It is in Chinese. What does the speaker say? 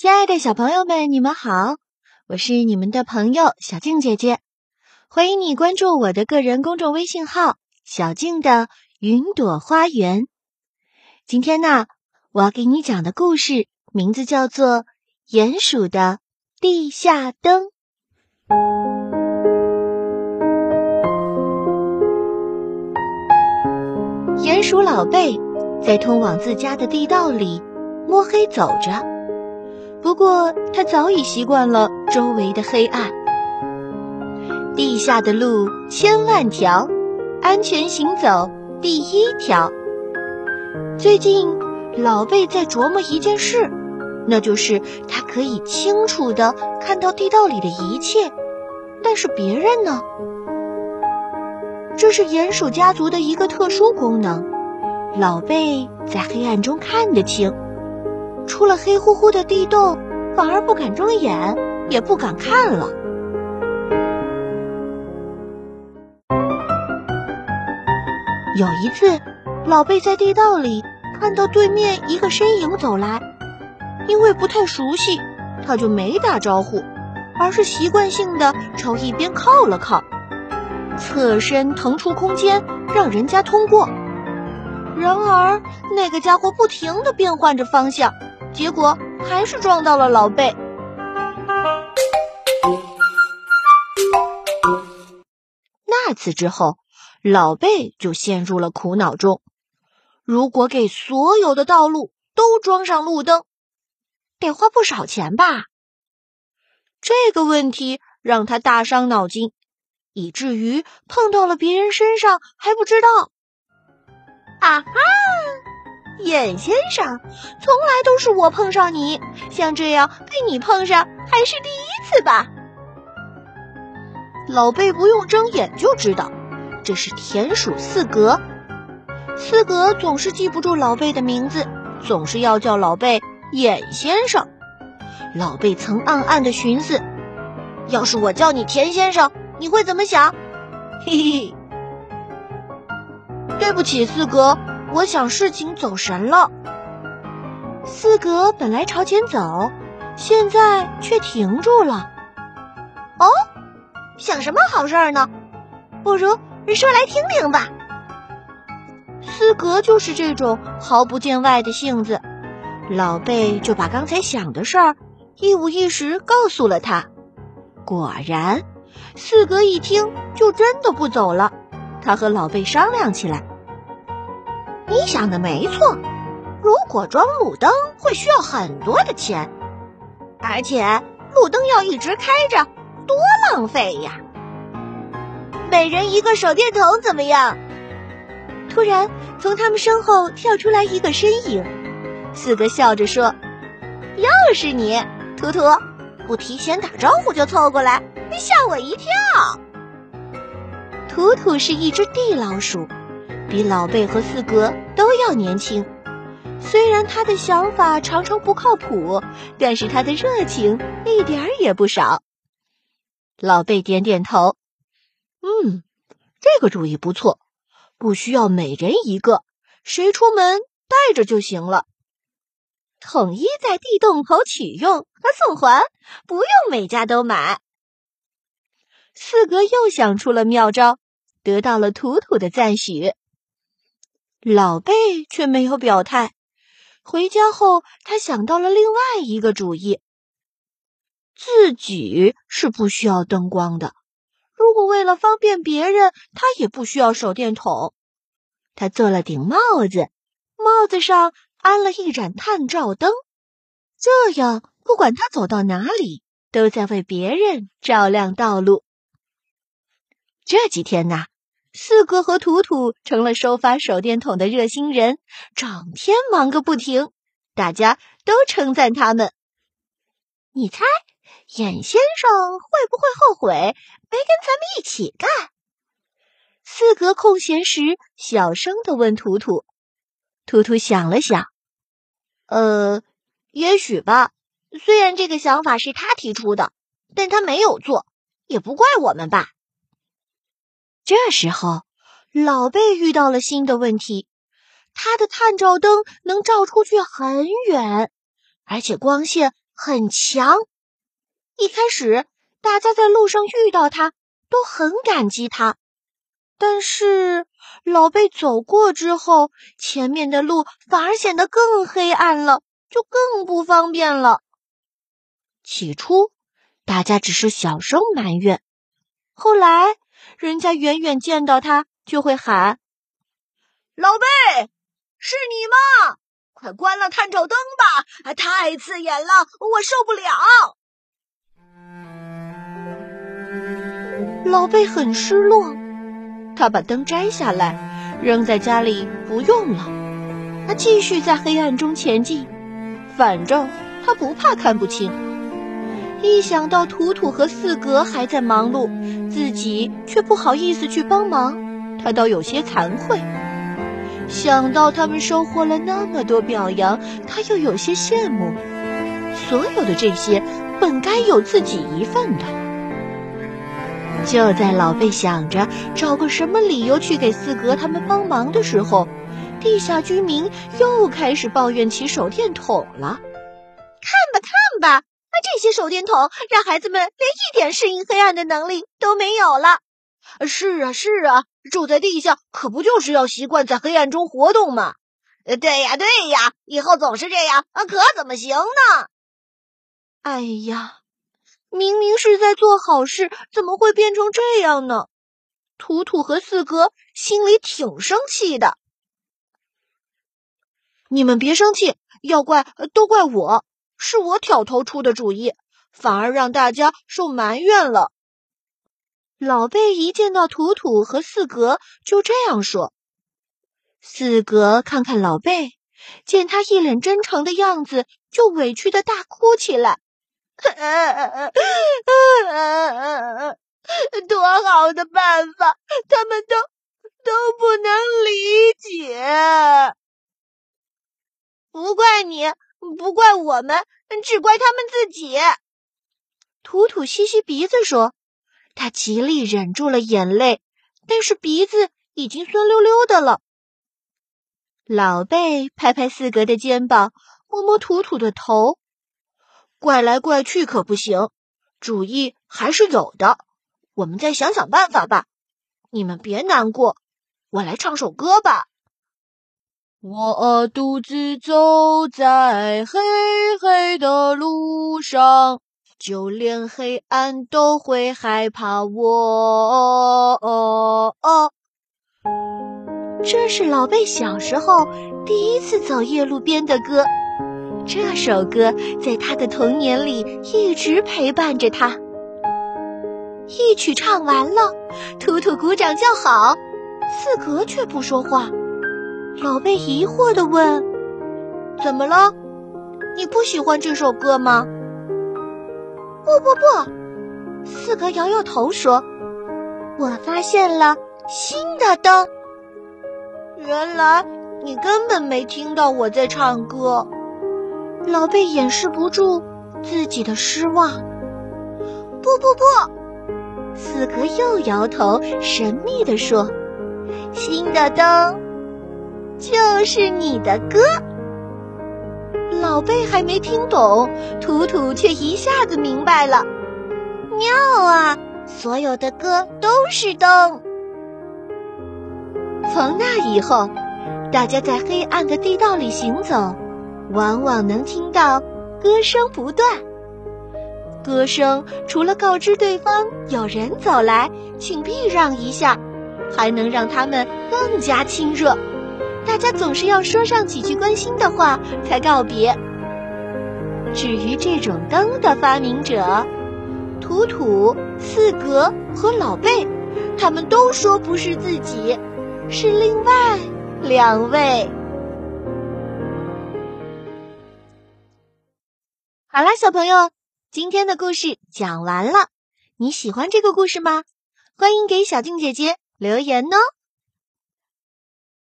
亲爱的小朋友们，你们好，我是你们的朋友小静姐姐，欢迎你关注我的个人公众微信号“小静的云朵花园”。今天呢，我要给你讲的故事名字叫做《鼹鼠的地下灯》。鼹鼠老贝在通往自家的地道里摸黑走着。不过，他早已习惯了周围的黑暗。地下的路千万条，安全行走第一条。最近，老贝在琢磨一件事，那就是他可以清楚的看到地道里的一切，但是别人呢？这是鼹鼠家族的一个特殊功能，老贝在黑暗中看得清。出了黑乎乎的地洞，反而不敢睁眼，也不敢看了。有一次，老贝在地道里看到对面一个身影走来，因为不太熟悉，他就没打招呼，而是习惯性的朝一边靠了靠，侧身腾出空间让人家通过。然而，那个家伙不停的变换着方向。结果还是撞到了老贝。那次之后，老贝就陷入了苦恼中。如果给所有的道路都装上路灯，得花不少钱吧？这个问题让他大伤脑筋，以至于碰到了别人身上还不知道。啊哈！眼先生，从来都是我碰上你，像这样被你碰上还是第一次吧？老贝不用睁眼就知道，这是田鼠四格。四格总是记不住老贝的名字，总是要叫老贝眼先生。老贝曾暗暗的寻思：要是我叫你田先生，你会怎么想？嘿嘿，对不起，四格。我想事情走神了。四格本来朝前走，现在却停住了。哦，想什么好事呢？不如说来听听吧。四格就是这种毫不见外的性子，老贝就把刚才想的事儿一五一十告诉了他。果然，四格一听就真的不走了。他和老贝商量起来。你想的没错，如果装路灯会需要很多的钱，而且路灯要一直开着，多浪费呀！每人一个手电筒怎么样？突然，从他们身后跳出来一个身影，四个笑着说：“又是你，图图，不提前打招呼就凑过来，吓我一跳。”图图是一只地老鼠。比老贝和四格都要年轻，虽然他的想法常常不靠谱，但是他的热情一点儿也不少。老贝点点头，嗯，这个主意不错，不需要每人一个，谁出门带着就行了。统一在地洞口取用和送还，不用每家都买。四格又想出了妙招，得到了图图的赞许。老贝却没有表态。回家后，他想到了另外一个主意：自己是不需要灯光的。如果为了方便别人，他也不需要手电筒。他做了顶帽子，帽子上安了一盏探照灯，这样不管他走到哪里，都在为别人照亮道路。这几天呢？四哥和图图成了收发手电筒的热心人，整天忙个不停，大家都称赞他们。你猜，眼先生会不会后悔没跟咱们一起干？四哥空闲时小声的问图图。图图想了想，呃，也许吧。虽然这个想法是他提出的，但他没有做，也不怪我们吧。这时候，老贝遇到了新的问题。他的探照灯能照出去很远，而且光线很强。一开始，大家在路上遇到他都很感激他，但是老贝走过之后，前面的路反而显得更黑暗了，就更不方便了。起初，大家只是小声埋怨，后来，人家远远见到他就会喊：“老贝，是你吗？快关了探照灯吧，太刺眼了，我受不了。”老贝很失落，他把灯摘下来，扔在家里不用了。他继续在黑暗中前进，反正他不怕看不清。一想到图图和四格还在忙碌，自己却不好意思去帮忙，他倒有些惭愧。想到他们收获了那么多表扬，他又有些羡慕。所有的这些本该有自己一份的。就在老贝想着找个什么理由去给四格他们帮忙的时候，地下居民又开始抱怨起手电筒了。看吧，看吧，这些手电筒让孩子们连一点适应黑暗的能力都没有了。是啊，是啊，住在地下可不就是要习惯在黑暗中活动吗？对呀，对呀，以后总是这样，可怎么行呢？哎呀！明明是在做好事，怎么会变成这样呢？图图和四哥心里挺生气的。你们别生气，要怪都怪我，是我挑头出的主意，反而让大家受埋怨了。老贝一见到图图和四格，就这样说。四格看看老贝，见他一脸真诚的样子，就委屈的大哭起来。多好的办法，他们都都不能理解。不怪你，不怪我们，只怪他们自己。图图吸吸鼻子说：“他极力忍住了眼泪，但是鼻子已经酸溜溜的了。”老贝拍拍四格的肩膀，摸摸图图的头。怪来怪去可不行，主意还是有的，我们再想想办法吧。你们别难过，我来唱首歌吧。我独自走在黑黑的路上，就连黑暗都会害怕我。这是老贝小时候第一次走夜路边的歌。这首歌在他的童年里一直陪伴着他。一曲唱完了，图图鼓掌叫好，四格却不说话。老贝疑惑地问：“怎么了？你不喜欢这首歌吗？”“不不不！”四格摇摇头说：“我发现了新的灯。原来你根本没听到我在唱歌。”老贝掩饰不住自己的失望。不不不，四格又摇头，神秘地说：“新的灯就是你的歌。”老贝还没听懂，图图却一下子明白了。妙啊！所有的歌都是灯。从那以后，大家在黑暗的地道里行走。往往能听到歌声不断，歌声除了告知对方有人走来，请避让一下，还能让他们更加亲热。大家总是要说上几句关心的话才告别。至于这种灯的发明者，图图、四格和老贝，他们都说不是自己，是另外两位。好啦，小朋友，今天的故事讲完了。你喜欢这个故事吗？欢迎给小静姐姐留言哦。